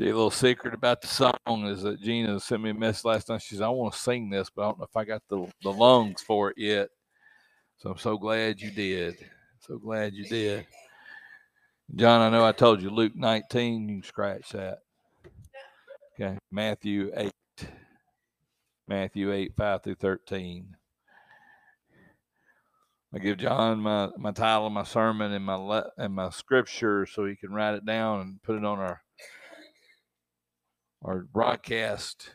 The little secret about the song is that Gina sent me a message last night. She said, I want to sing this, but I don't know if I got the, the lungs for it yet. So I'm so glad you did. So glad you did. John, I know I told you Luke 19, you can scratch that. Okay, Matthew 8. Matthew 8, 5 through 13. I give John my, my title my sermon and my le- and my scripture so he can write it down and put it on our our broadcast.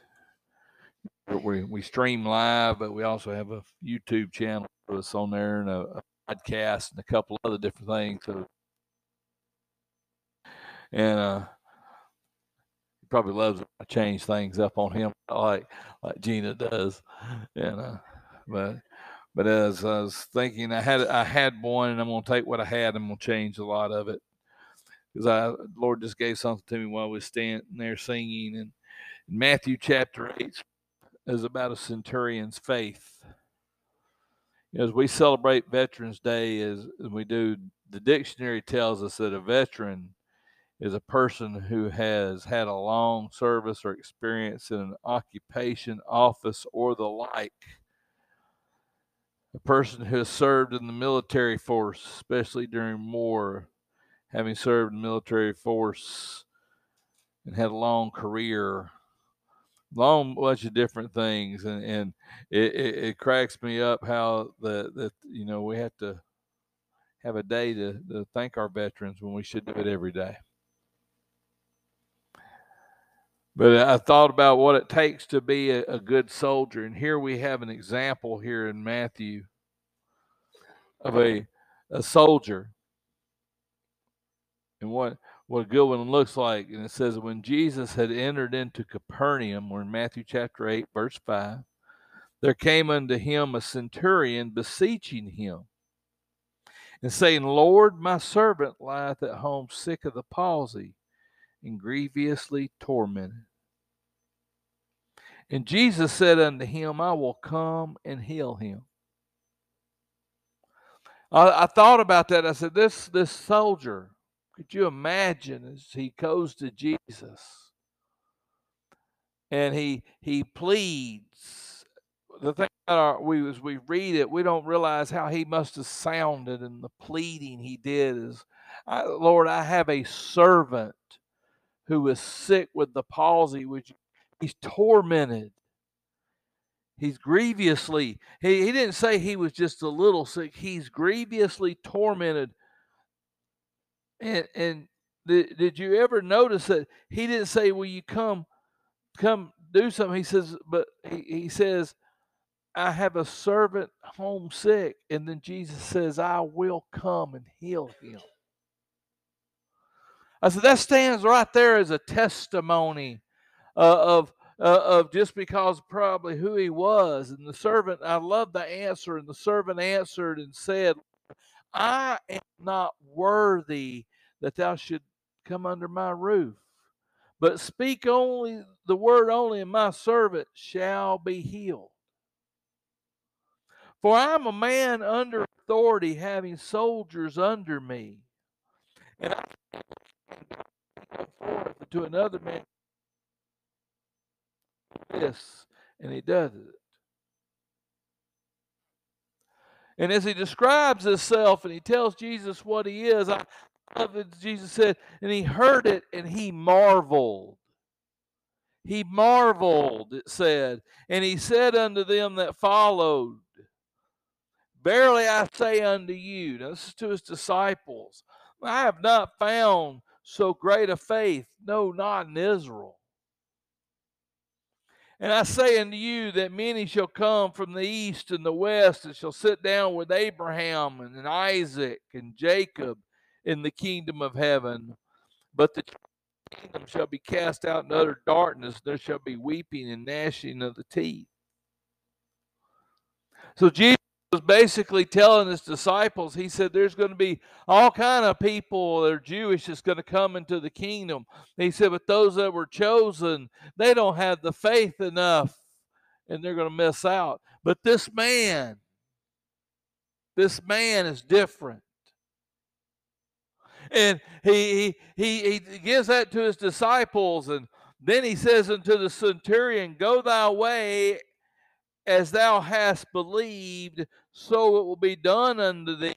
We we stream live, but we also have a YouTube channel that's on there and a, a podcast and a couple other different things. So, and uh, he probably loves I change things up on him like like Gina does, and uh, but but as I was thinking, I had I had one, and I'm gonna take what I had. And I'm gonna change a lot of it because I Lord just gave something to me while we was standing there singing. And Matthew chapter eight is about a centurion's faith. As we celebrate Veterans Day, as, as we do, the dictionary tells us that a veteran is a person who has had a long service or experience in an occupation, office, or the like a person who has served in the military force, especially during war, having served in the military force and had a long career, long bunch of different things, and and it, it, it cracks me up how the that you know we have to have a day to, to thank our veterans when we should do it every day. But I thought about what it takes to be a, a, good soldier. And here we have an example here in Matthew of a, a soldier and what, what a good one looks like. And it says, When Jesus had entered into Capernaum, we're in Matthew chapter 8, verse 5, there came unto him a centurion beseeching him and saying, Lord, my servant lieth at home sick of the palsy and grievously tormented. And Jesus said unto him, I will come and heal him. I, I thought about that. I said, this this soldier, could you imagine as he goes to Jesus and he he pleads. The thing our, we as we read it, we don't realize how he must have sounded and the pleading he did is, Lord, I have a servant who is sick with the palsy, which he's tormented. He's grievously, he, he didn't say he was just a little sick. He's grievously tormented. And and did, did you ever notice that he didn't say, Will you come come do something? He says, but he, he says, I have a servant homesick. And then Jesus says, I will come and heal him. I said, that stands right there as a testimony uh, of uh, of just because probably who he was. And the servant, I love the answer. And the servant answered and said, I am not worthy that thou should come under my roof. But speak only the word only, and my servant shall be healed. For I am a man under authority, having soldiers under me. And I forth to another man this, and he does it. And as he describes himself and he tells Jesus what he is, I love it. Jesus said, and he heard it and he marveled. He marveled, it said. And he said unto them that followed, Verily I say unto you, now this is to his disciples, I have not found so great a faith, no, not in Israel. And I say unto you that many shall come from the east and the west and shall sit down with Abraham and Isaac and Jacob in the kingdom of heaven. But the kingdom shall be cast out in utter darkness. There shall be weeping and gnashing of the teeth. So Jesus was basically telling his disciples, he said, there's going to be all kind of people that are Jewish that's going to come into the kingdom. He said, but those that were chosen, they don't have the faith enough and they're going to miss out. But this man, this man is different. And he, he, he, he gives that to his disciples. And then he says unto the centurion, Go thy way as thou hast believed, so it will be done unto thee.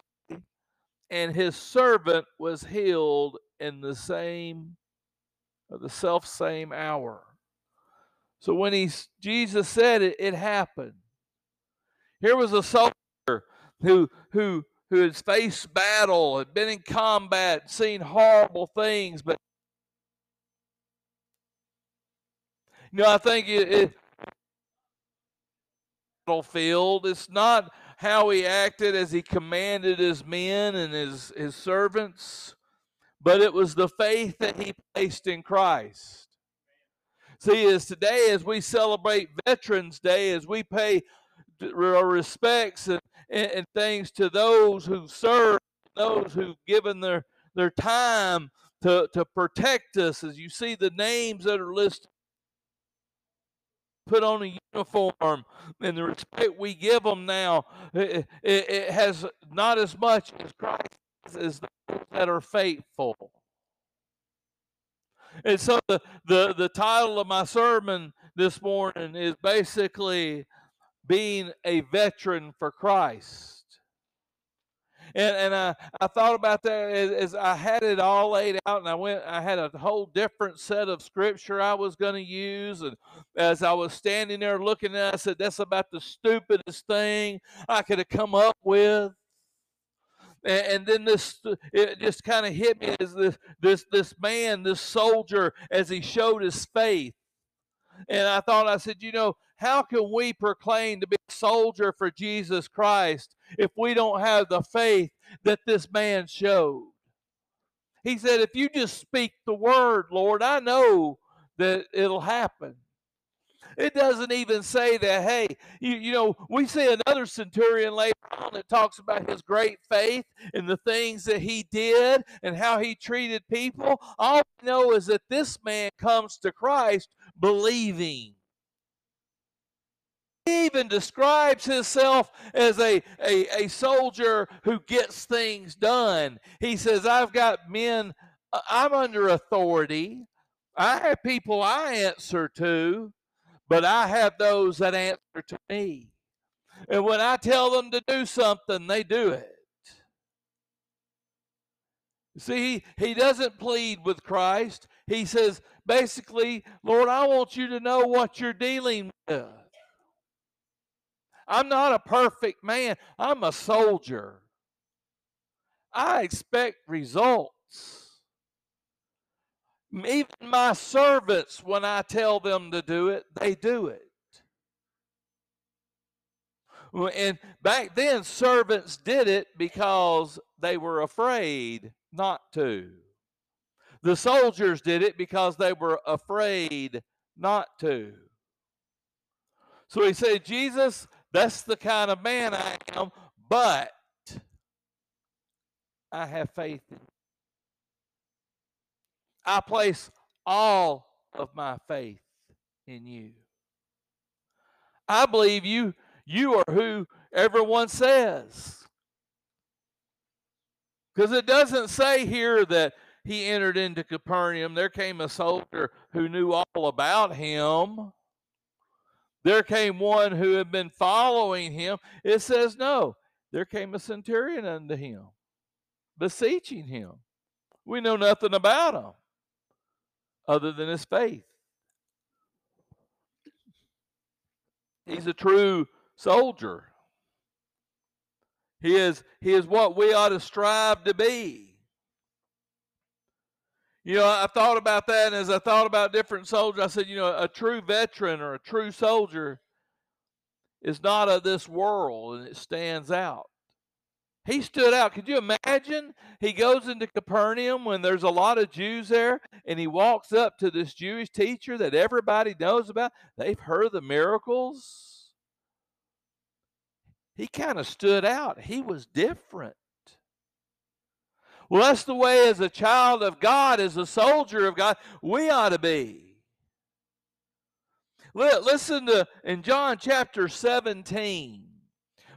And his servant was healed in the same, the self same hour. So when he Jesus said it, it happened. Here was a soldier who who who had faced battle, had been in combat, seen horrible things, but you know, I think it, it battlefield. It's not how he acted as he commanded his men and his, his servants, but it was the faith that he placed in Christ. See, as today, as we celebrate Veterans Day, as we pay respects and, and, and things to those who serve, those who've given their, their time to, to protect us, as you see the names that are listed put on a uniform and the respect we give them now it, it, it has not as much as Christ as those that are faithful. And so the, the, the title of my sermon this morning is basically being a veteran for Christ. And, and I, I thought about that as, as, I had it all laid out, and I went. I had a whole different set of scripture I was going to use, and as I was standing there looking at, it, I said, "That's about the stupidest thing I could have come up with." And, and then this, it just kind of hit me as this this this man, this soldier, as he showed his faith. And I thought, I said, you know, how can we proclaim to be a soldier for Jesus Christ if we don't have the faith that this man showed? He said, if you just speak the word, Lord, I know that it'll happen. It doesn't even say that, hey, you, you know, we see another centurion later on that talks about his great faith and the things that he did and how he treated people. All we know is that this man comes to Christ believing. He even describes himself as a, a, a soldier who gets things done. He says, I've got men, uh, I'm under authority. I have people I answer to, but I have those that answer to me. And when I tell them to do something, they do it. See, he doesn't plead with Christ. He says, basically, Lord, I want you to know what you're dealing with. I'm not a perfect man, I'm a soldier. I expect results. Even my servants, when I tell them to do it, they do it. And back then, servants did it because they were afraid not to. The soldiers did it because they were afraid not to. So he said, Jesus, that's the kind of man I am, but I have faith in I place all of my faith in you. I believe you you are who everyone says. Because it doesn't say here that he entered into Capernaum. There came a soldier who knew all about him. There came one who had been following him. It says, no, there came a centurion unto him, beseeching him. We know nothing about him other than his faith. He's a true soldier. He is, he is what we ought to strive to be. You know, I thought about that, and as I thought about different soldiers, I said, you know, a true veteran or a true soldier is not of this world, and it stands out. He stood out. Could you imagine? He goes into Capernaum when there's a lot of Jews there, and he walks up to this Jewish teacher that everybody knows about. They've heard the miracles. He kind of stood out. He was different. Well, that's the way as a child of God, as a soldier of God, we ought to be. Listen to in John chapter 17,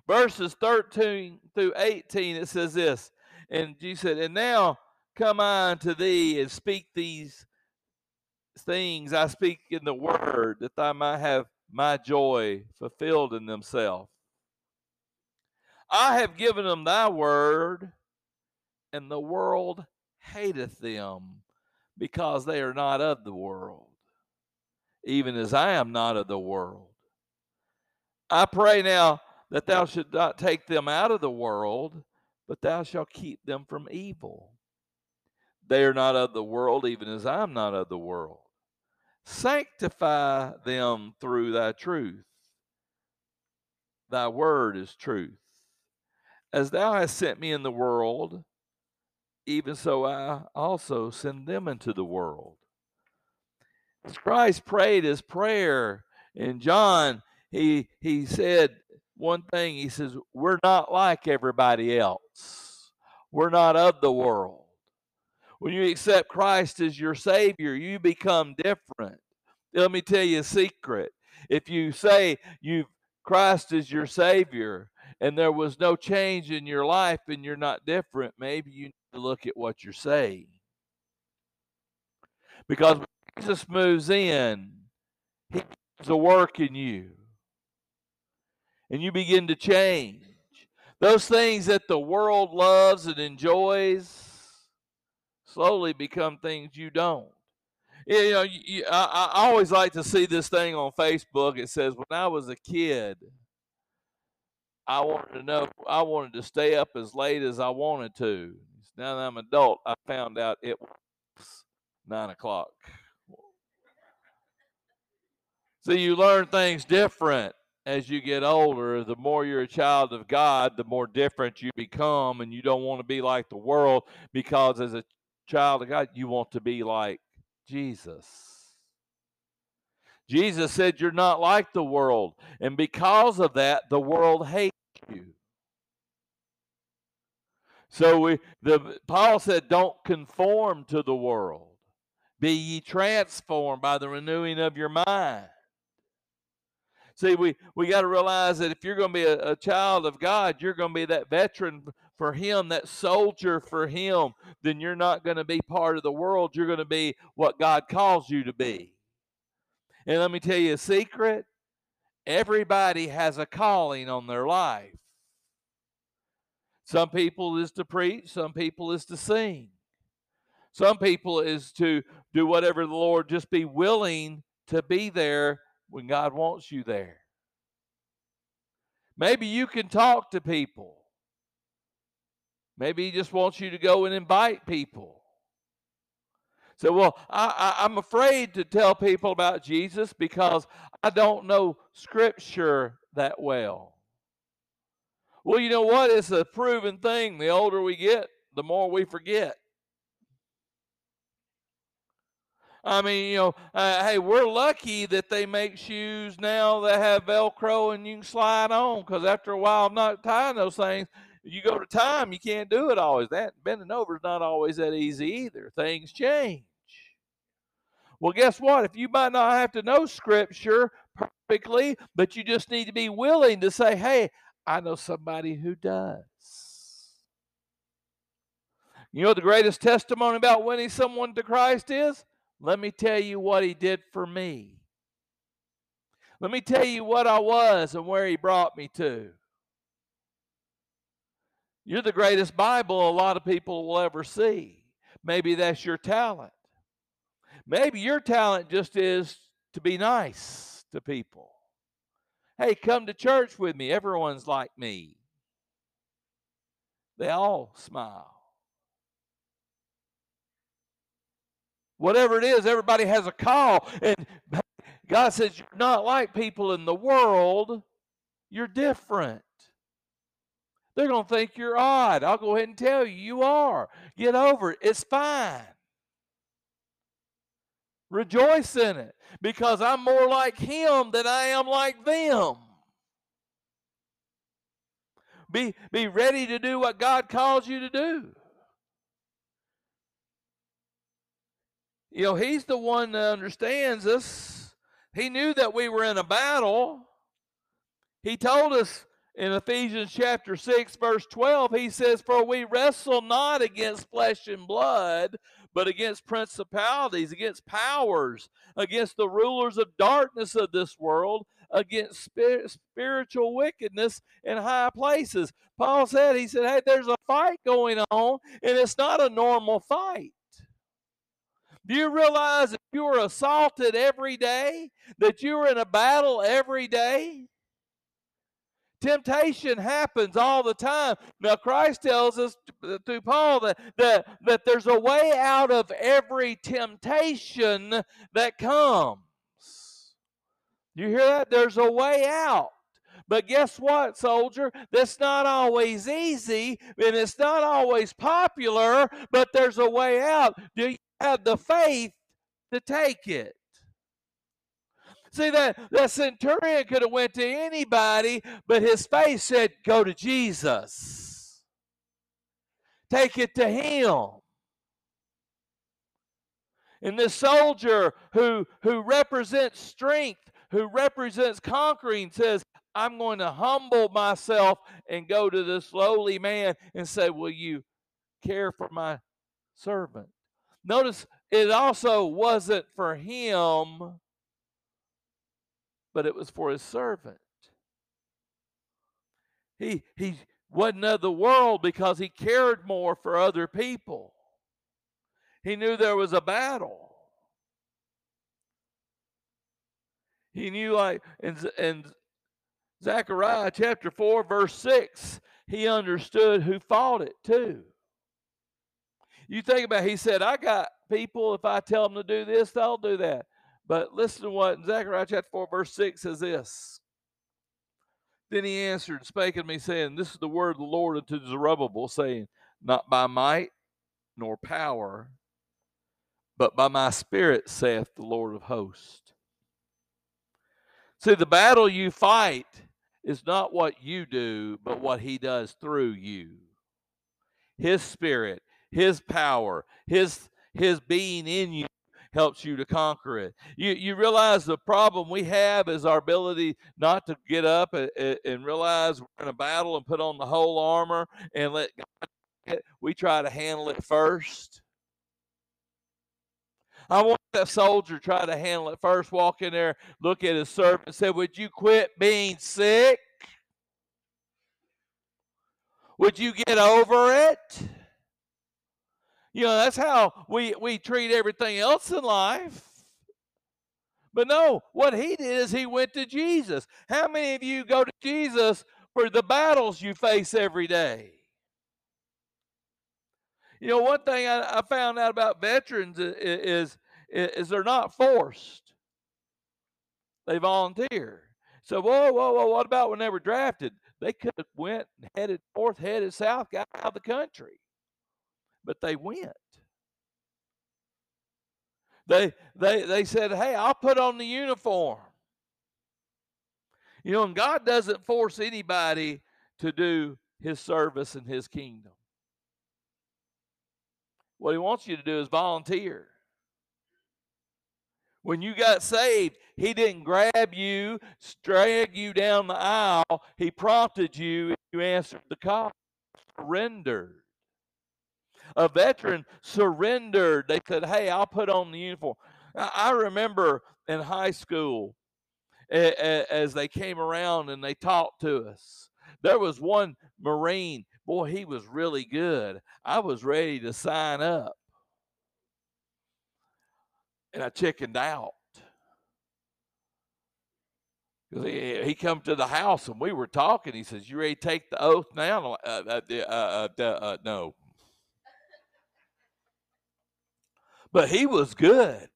verses 13 through 18, it says this. And Jesus said, And now come I unto thee and speak these things I speak in the word, that I might have my joy fulfilled in themselves. I have given them thy word, and the world hateth them, because they are not of the world, even as I am not of the world. I pray now that thou should not take them out of the world, but thou shalt keep them from evil. They are not of the world, even as I am not of the world. Sanctify them through thy truth. Thy word is truth. As thou hast sent me in the world, even so I also send them into the world. Christ prayed his prayer in John, he he said one thing. He says, We're not like everybody else. We're not of the world. When you accept Christ as your Savior, you become different. Let me tell you a secret. If you say you Christ is your Savior and there was no change in your life and you're not different, maybe you look at what you're saying. Because when Jesus moves in, He does a work in you. And you begin to change. Those things that the world loves and enjoys slowly become things you don't. You know, you, I, I always like to see this thing on Facebook. It says, "When I was a kid, I wanted to know. I wanted to stay up as late as I wanted to. Now that I'm an adult, I found out it was nine o'clock. So you learn things different as you get older. The more you're a child of God, the more different you become, and you don't want to be like the world because as a child of God, you want to be like Jesus. Jesus said, You're not like the world. And because of that, the world hates you. So we the Paul said, Don't conform to the world. Be ye transformed by the renewing of your mind. See, we, we got to realize that if you're going to be a, a, child of God, you're going to be that veteran for Him, that soldier for Him, then you're not going to be part of the world. You're going to be what God calls you to be. And let me tell you a secret everybody has a calling on their life. Some people is to preach, some people is to sing. Some people is to do whatever the Lord, just be willing to be there when God wants you there. Maybe you can talk to people. Maybe he just wants you to go and invite people. So, well, I, I, I'm afraid to tell people about Jesus because I don't know Scripture that well. Well, you know what? It's a proven thing. The older we get, the more we forget. I mean, you know, uh, hey, we're lucky that they make shoes now that have Velcro and you can slide on because after a while, I'm not tying those things you go to time, you can't do it always. That bending over is not always that easy either. Things change. Well, guess what? If you might not have to know scripture perfectly, but you just need to be willing to say, hey, I know somebody who does. You know the greatest testimony about winning someone to Christ is? Let me tell you what he did for me. Let me tell you what I was and where he brought me to. You're the greatest Bible a lot of people will ever see. Maybe that's your talent. Maybe your talent just is to be nice to people. Hey, come to church with me. Everyone's like me. They all smile. Whatever it is, everybody has a call. And God says, You're not like people in the world, you're different. They're going to think you're odd. I'll go ahead and tell you, you are. Get over it. It's fine. Rejoice in it because I'm more like Him than I am like them. Be, be ready to do what God calls you to do. You know, He's the one that understands us. He knew that we were in a battle. He told us in Ephesians chapter 6, verse 12, he says, For we wrestle not against flesh and blood, but against principalities, against powers, against the rulers of darkness of this world, against spiritual wickedness in high places. Paul said, He said, Hey, there's a fight going on, and it's not a normal fight. Do you realize that you are assaulted every day? That you are in a battle every day? Temptation happens all the time. Now, Christ tells us uh, through Paul that, that, that there's a way out of every temptation that comes. You hear that? There's a way out. But guess what, soldier? That's not always easy and it's not always popular, but there's a way out. Do you have the faith to take it? See that that centurion could have went to anybody, but his faith said, "Go to Jesus. Take it to Him." And this soldier who who represents strength, who represents conquering, says, "I'm going to humble myself and go to this lowly man and say, "Will you care for my servant?" Notice it also wasn't for him but it was for his servant. He, he wasn't of the world because he cared more for other people. He knew there was a battle. He knew, like, in, in Zechariah chapter 4, verse 6, he understood who fought it too. You think about it, he said, I got people, if I tell them to do this, they'll do that. But listen to what Zechariah chapter 4, verse 6 says this. Then he answered and spake unto me, saying, This is the word of the Lord unto Zerubbabel, saying, Not by might nor power, but by my spirit, saith the Lord of hosts. See, the battle you fight is not what you do, but what he does through you. His spirit, his power, his his being in you helps you to conquer it. You, you realize the problem we have is our ability not to get up and, and realize we're in a battle and put on the whole armor and let God, we try to handle it first. I want that soldier try to handle it first, walk in there, look at his servant, and say, Would you quit being sick? Would you get over it? You know, that's how we, we treat everything else in life. But no, what he did is he went to Jesus. How many of you go to Jesus for the battles you face every day? You know, one thing I, I found out about veterans is, is, is they're not forced. They volunteer. So, whoa, whoa, whoa, what about when they were drafted? They could have went and headed north, headed south, got out of the country but they went. They they they said, "Hey, I'll put on the uniform." You know, and God doesn't force anybody to do his service in his kingdom. What he wants you to do is volunteer. When you got saved, he didn't grab you, drag you down the aisle. He prompted you, you answered the call. Surrendered a veteran surrendered. They said, Hey, I'll put on the uniform. I remember in high school as they came around and they talked to us. There was one Marine, boy, he was really good. I was ready to sign up. And I chickened out. He come to the house and we were talking. He says, You ready to take the oath now? Uh, uh, uh, uh, uh no. But he was good.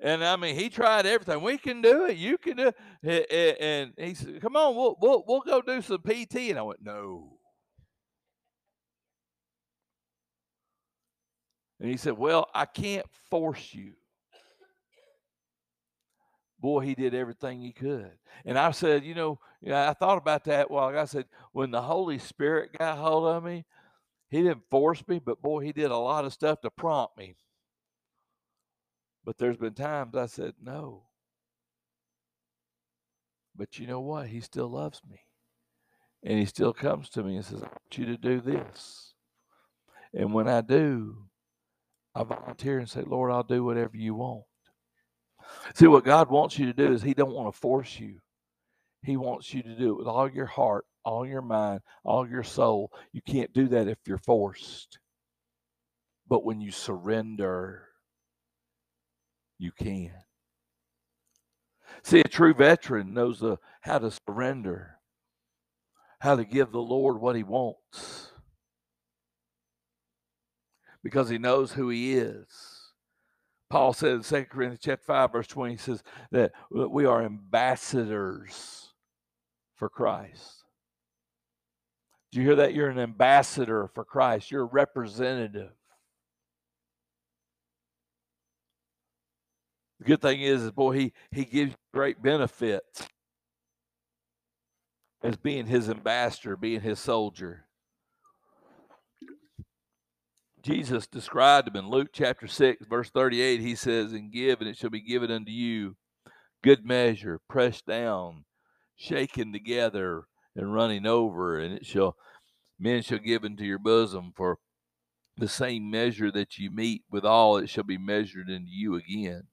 And I mean, he tried everything. We can do it. You can do it. And he said, "Come on, we'll we'll we'll go do some PT." And I went, "No." And he said, "Well, I can't force you." Boy, he did everything he could. And I said, you know, I thought about that. Well, I said, when the Holy Spirit got hold of me, he didn't force me, but boy, he did a lot of stuff to prompt me. But there's been times I said no. But you know what? He still loves me. And he still comes to me and says, I want you to do this. And when I do, I volunteer and say, Lord, I'll do whatever you want. See, what God wants you to do is He don't want to force you. He wants you to do it with all your heart, all your mind, all your soul. You can't do that if you're forced. But when you surrender, you can. See, a true veteran knows the, how to surrender, how to give the Lord what he wants because he knows who he is. Paul said in 2 Corinthians chapter 5, verse 20, he says that we are ambassadors for Christ. Do you hear that? You're an ambassador for Christ. You're a representative. The good thing is, is boy, he he gives great benefits as being his ambassador, being his soldier. Jesus described him in Luke chapter 6, verse 38. He says, And give, and it shall be given unto you good measure, pressed down, shaken together, and running over, and it shall men shall give into your bosom for the same measure that you meet with all, it shall be measured into you again.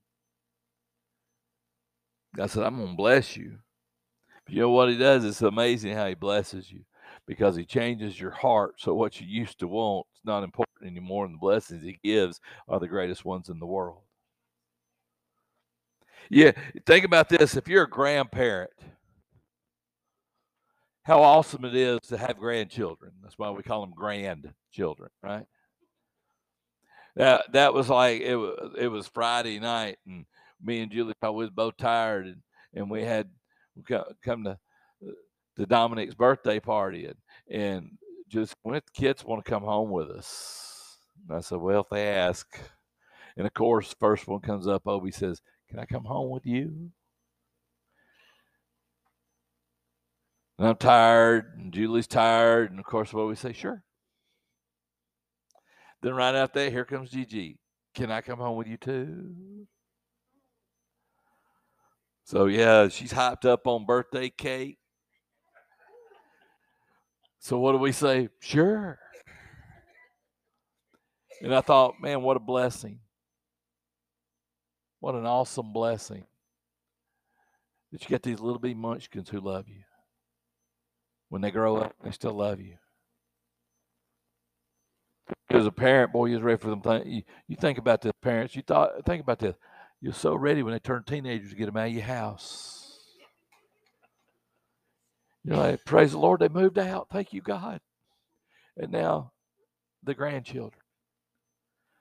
God said, I'm going to bless you. But you know what he does? It's amazing how he blesses you because he changes your heart. So what you used to want is not important anymore, and the blessings he gives are the greatest ones in the world. Yeah, think about this. If you're a grandparent, how awesome it is to have grandchildren. That's why we call them grandchildren, right? That that was like it was it was Friday night and me and Julie probably was both tired and, and we had come to uh, the Dominic's birthday party, and and just when the kids want to come home with us. And I said, well, if they ask, and of course, first one comes up. Obi says, "Can I come home with you?" And I'm tired, and Julie's tired, and of course, what we say, sure. Then right after that, here comes Gigi. Can I come home with you too? So yeah, she's hyped up on birthday cake. So what do we say? Sure. And I thought, man, what a blessing. What an awesome blessing. That you get these little bitty munchkins who love you. When they grow up, they still love you. As a parent, boy, you're ready for them. You, you think about this, parents. You thought, think about this. You're so ready when they turn teenagers to get them out of your house. You're like, praise the Lord, they moved out. Thank you, God. And now the grandchildren.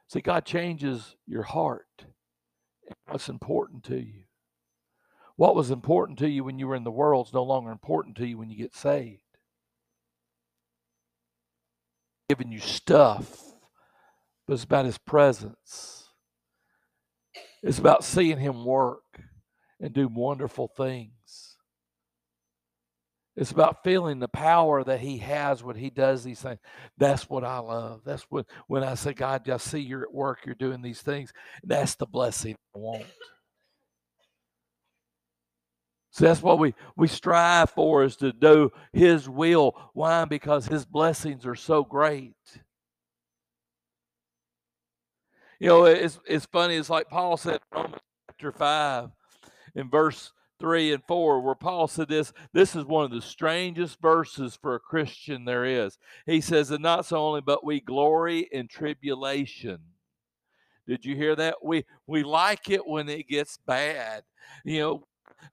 See, God changes your heart what's important to you. What was important to you when you were in the world is no longer important to you when you get saved. Giving you stuff, but it's about His presence. It's about seeing Him work and do wonderful things. It's about feeling the power that he has when he does these things. That's what I love. That's what when I say, God, I see you're at work, you're doing these things. That's the blessing I want. So that's what we we strive for is to do his will. Why? Because his blessings are so great. You know, it's it's funny, it's like Paul said in Romans chapter five in verse 3 and 4 where Paul said this this is one of the strangest verses for a Christian there is. He says and not so only but we glory in tribulation. Did you hear that? We we like it when it gets bad. You know,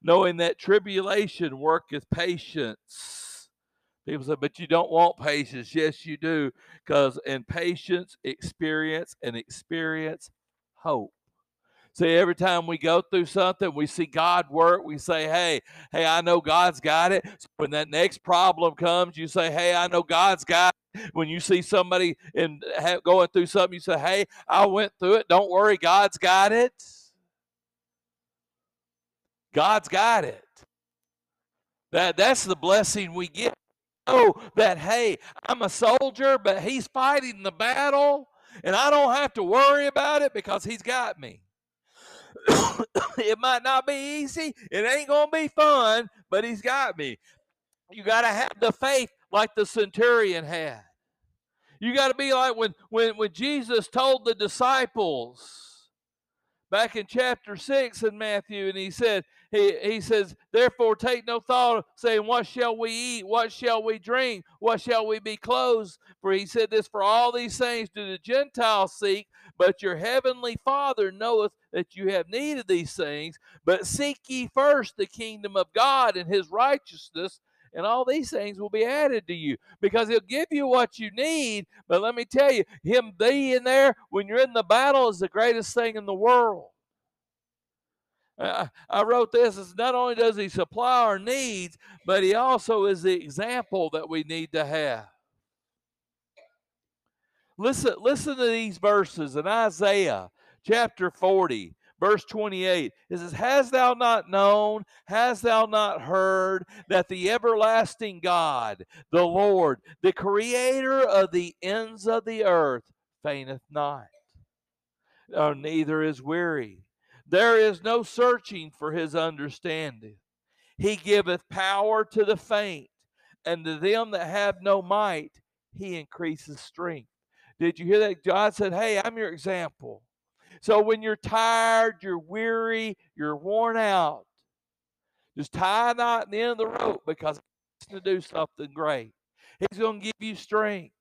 knowing that tribulation worketh patience. People say, but you don't want patience. Yes, you do, because in patience, experience, and experience, hope. See, every time we go through something, we see God work. We say, "Hey, hey, I know God's got it." So when that next problem comes, you say, "Hey, I know God's got." It. When you see somebody in going through something, you say, "Hey, I went through it. Don't worry, God's got it." God's got it. That that's the blessing we get. Oh, that hey, I'm a soldier, but He's fighting the battle, and I don't have to worry about it because He's got me. it might not be easy. It ain't going to be fun, but he's got me. You got to have the faith like the centurion had. You got to be like when, when, when Jesus told the disciples back in chapter 6 in Matthew, and he said, he, he says, Therefore take no thought, saying, What shall we eat? What shall we drink? What shall we be clothed? For he said this, For all these things do the Gentiles seek, but your heavenly Father knoweth that you have need of these things. But seek ye first the kingdom of God and his righteousness, and all these things will be added to you because he'll give you what you need. But let me tell you, him being there when you're in the battle is the greatest thing in the world. I wrote this as not only does he supply our needs, but he also is the example that we need to have. Listen, listen to these verses in Isaiah chapter 40 verse 28 it says has thou not known has thou not heard that the everlasting god the lord the creator of the ends of the earth fainteth not or neither is weary there is no searching for his understanding he giveth power to the faint and to them that have no might he increases strength did you hear that god said hey i'm your example so when you're tired, you're weary, you're worn out, just tie a knot in the end of the rope because he's going to do something great. He's going to give you strength.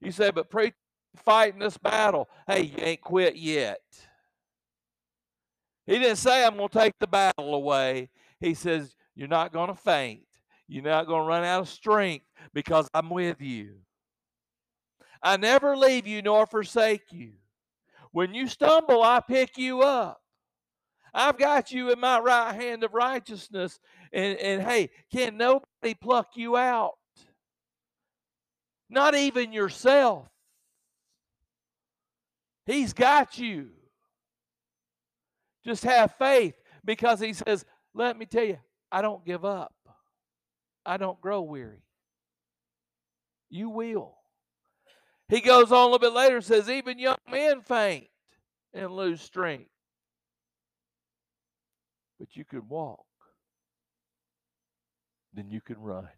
You say, but preach, fighting this battle. Hey, you ain't quit yet. He didn't say, I'm going to take the battle away. He says, You're not going to faint. You're not going to run out of strength because I'm with you. I never leave you nor forsake you. When you stumble, I pick you up. I've got you in my right hand of righteousness. And, and hey, can nobody pluck you out? Not even yourself. He's got you. Just have faith because he says, Let me tell you, I don't give up. I don't grow weary. You will. He goes on a little bit later says, Even young men faint and lose strength. But you can walk, then you can run,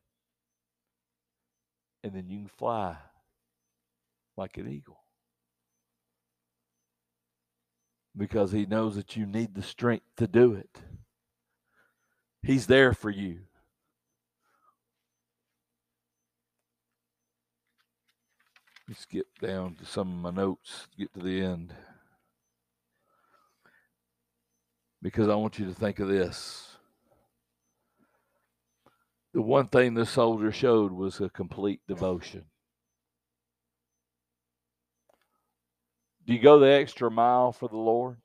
and then you can fly like an eagle. Because he knows that you need the strength to do it. He's there for you. Let me skip down to some of my notes, get to the end. Because I want you to think of this. The one thing the soldier showed was a complete devotion. Do you go the extra mile for the Lord?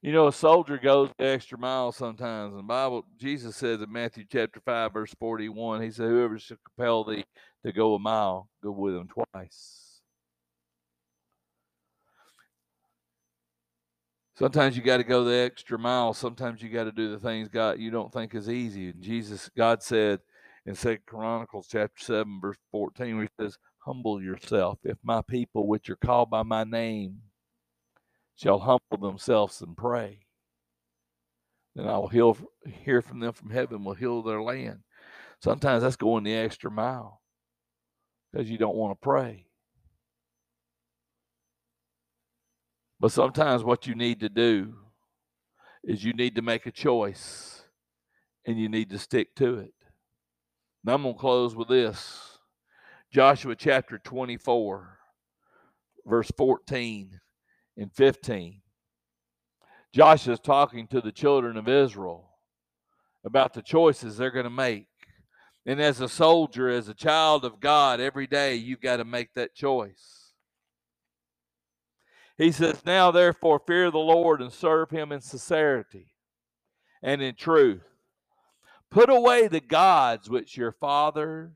You know, a soldier goes the extra mile sometimes. And Bible, Jesus says in Matthew chapter 5, verse 41, he said, Whoever shall compel thee to go a mile, go with him twice. Sometimes you got to go the extra mile. Sometimes you got to do the things God you don't think is easy. And Jesus, God said in Second Chronicles chapter seven, verse fourteen, where He says, "Humble yourself, if my people, which are called by my name, shall humble themselves and pray, then I will heal, hear from them from heaven, will heal their land." Sometimes that's going the extra mile because you don't want to pray. But sometimes what you need to do is you need to make a choice and you need to stick to it. Now I'm going to close with this Joshua chapter 24, verse 14 and 15. Joshua is talking to the children of Israel about the choices they're going to make. And as a soldier, as a child of God, every day you've got to make that choice. He says, Now therefore fear the Lord and serve him in sincerity and in truth. Put away the gods which your fathers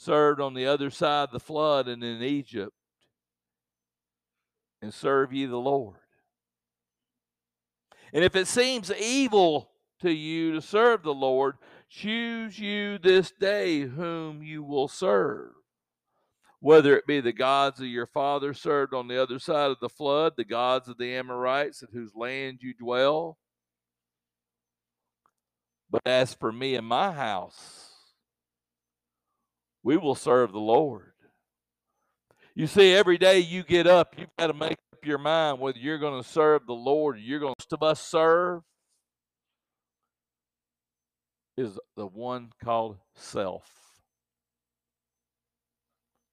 served on the other side of the flood and in Egypt, and serve ye the Lord. And if it seems evil to you to serve the Lord, choose you this day whom you will serve whether it be the gods of your father served on the other side of the flood, the gods of the Amorites at whose land you dwell. But as for me and my house, we will serve the Lord. You see, every day you get up, you've got to make up your mind whether you're going to serve the Lord or you're going to must serve is the one called self.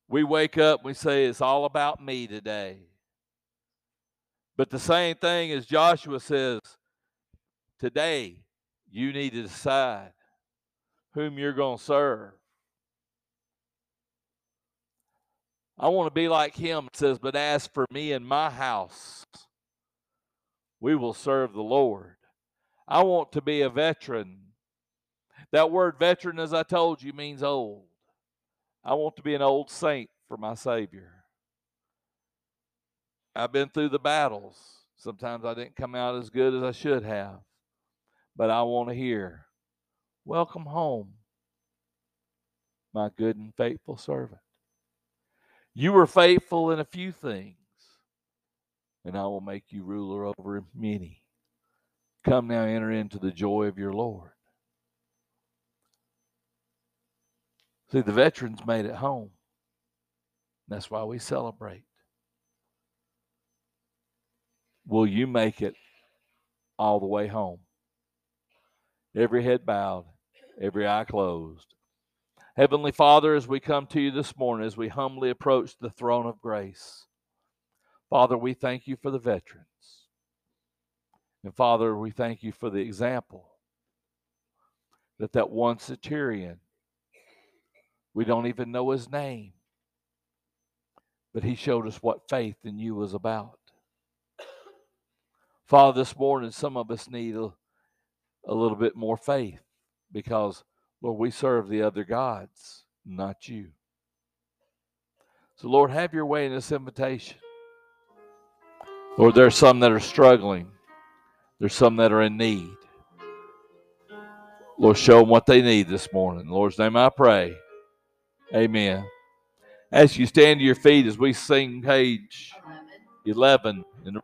We wake up, we say, It's all about me today. But the same thing as Joshua says, today you need to decide whom you're going to serve. I want to be like him, it says, but as for me and my house, we will serve the Lord. I want to be a veteran. That word veteran, as I told you, means old. I want to be an old saint for my Savior. I've been through the battles. Sometimes I didn't come out as good as I should have. But I want to hear, Welcome home, my good and faithful servant. You were faithful in a few things, and I will make you ruler over many. Come now, enter into the joy of your Lord. See, the veterans made it home. That's why we celebrate. Will you make it all the way home? Every head bowed, every eye closed. Heavenly Father, as we come to you this morning, as we humbly approach the throne of grace, Father, we thank you for the veterans. And Father, we thank you for the example that that one centurion, we don't even know his name, but he showed us what faith in you was about. Father, this morning, some of us need a, a little bit more faith because Lord, we serve the other gods, not you. So, Lord, have your way in this invitation. Lord, there are some that are struggling, there's some that are in need. Lord, show them what they need this morning. In Lord's name I pray. Amen. As you stand to your feet as we sing page 11 in the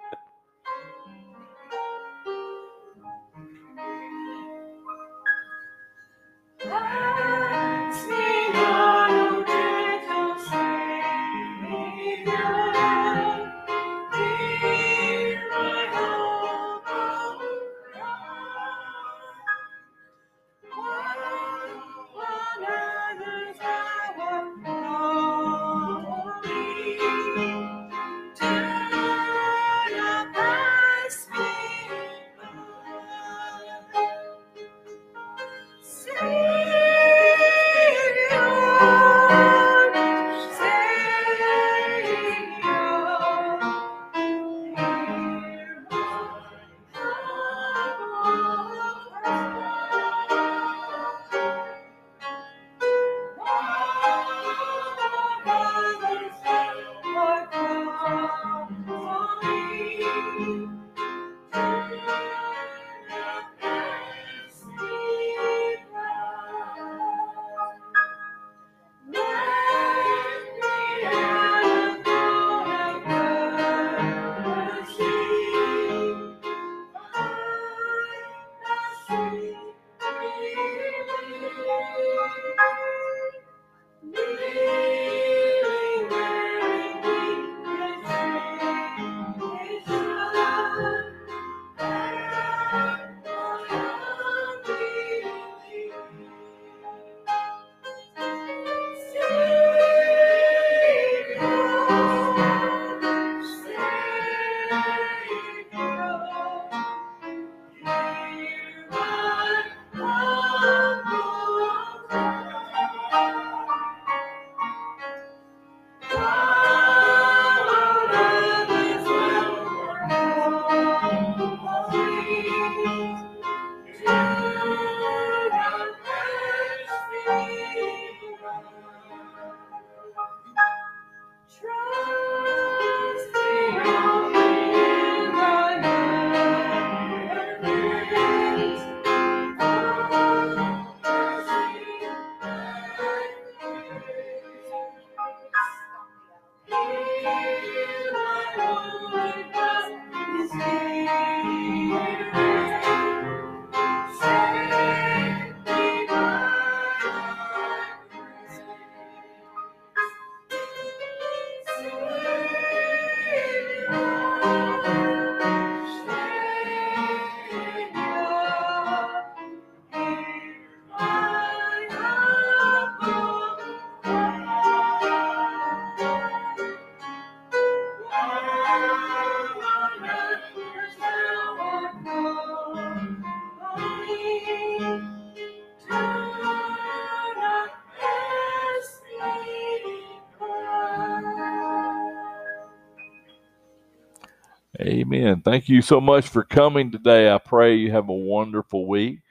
Amen. Thank you so much for coming today. I pray you have a wonderful week.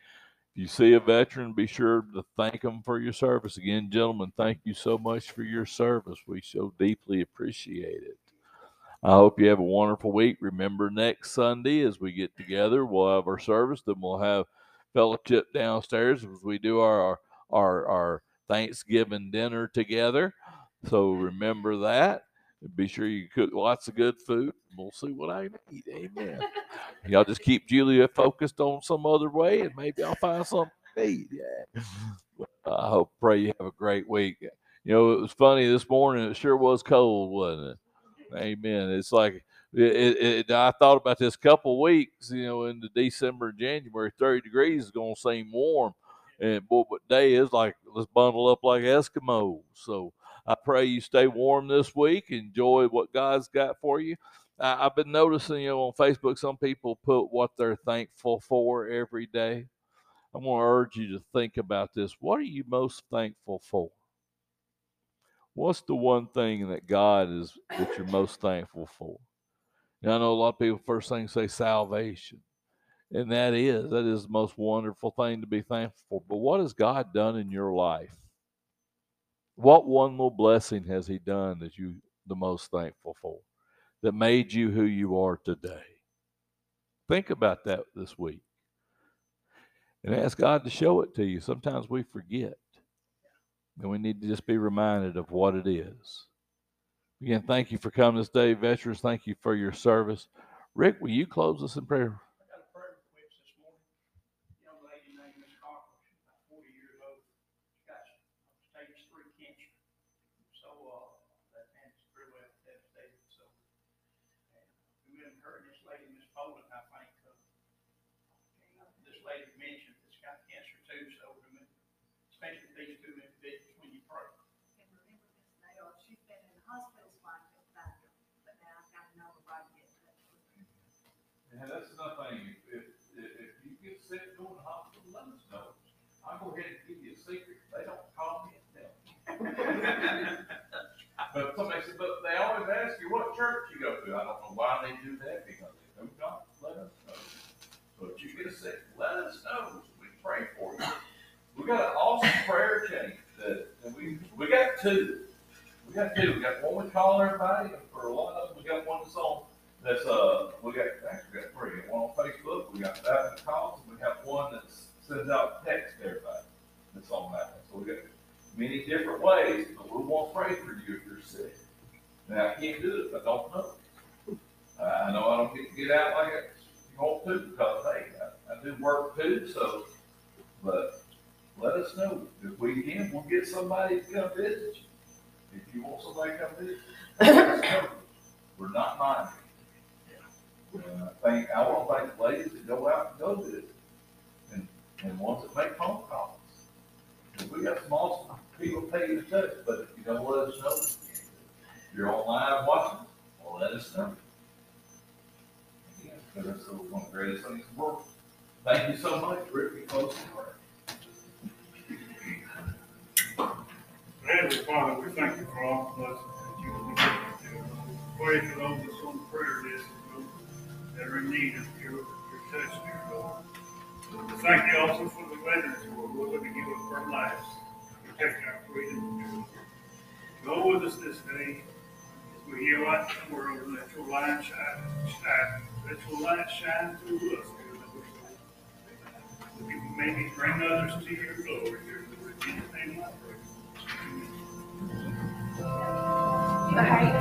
If you see a veteran, be sure to thank them for your service. Again, gentlemen, thank you so much for your service. We so deeply appreciate it. I hope you have a wonderful week. Remember, next Sunday as we get together, we'll have our service. Then we'll have fellowship downstairs as we do our our our Thanksgiving dinner together. So remember that. Be sure you cook lots of good food. We'll see what I eat. Amen. Y'all just keep Julia focused on some other way, and maybe I'll find something to eat. Yeah. I hope, pray you have a great week. You know, it was funny this morning. It sure was cold, wasn't it? Amen. It's like it, it, I thought about this couple weeks. You know, in the December, January, thirty degrees is going to seem warm, and boy, but day is like let's bundle up like Eskimos. So I pray you stay warm this week. Enjoy what God's got for you. I, I've been noticing, you know, on Facebook, some people put what they're thankful for every day. I want to urge you to think about this. What are you most thankful for? What's the one thing that God is that you're most thankful for? Now, I know a lot of people first thing say salvation. And that is, that is the most wonderful thing to be thankful for. But what has God done in your life? What one little blessing has He done that you the most thankful for that made you who you are today? Think about that this week and ask God to show it to you. Sometimes we forget, and we need to just be reminded of what it is. Again, thank you for coming this day, veterans. Thank you for your service. Rick, will you close us in prayer? especially these two individuals when you pray. And remember this now, she's been in the hospital spine just back, but now I've got to know about it. And that's another thing, if, if, if you get sick going to hospital, let us know. I'll go ahead and give you a secret, they don't call me and tell me. But somebody said, but they always ask you what church you go to, I don't know why they do that, because they do not let us know. So if you get sick, let us know, so we pray for you. We got an awesome prayer chain that, that we, we got two. We got two, we got one we call everybody, and for a lot of them, we got one that's on that's uh we got actually we got three. One on Facebook, we got that that calls, and we have one that sends out text to everybody that's on that one. So we got many different ways, but we want to pray for you if you're sick. Now I can't do it I don't know. I know I don't get to get out like I want to because hey, I, I do work too. So, but let us know if we can. We'll get somebody to come visit you. If you want somebody to come visit, you, let us know. we're not minding. And I want to thank the ladies that go out and go visit, and, and ones that make phone calls. And we got some awesome people pay you to touch, but if you don't let us know, you're online watching, well, let us know. Again, because that's one of the greatest things in the world. Thank you so much, Rick, for closing prayer. Heavenly Father, we thank you for all the blessings that you have given us. Pray for those that's on the prayer list, that are in need of your, your touch, dear Lord. We thank you also for the veterans who are willing to give up their lives, to protect our freedom. Go with us this day as we light in the world, and let your light shine, shine, let your light shine through us, dear Lord. That can maybe bring others to your glory, dear Lord. In name. You you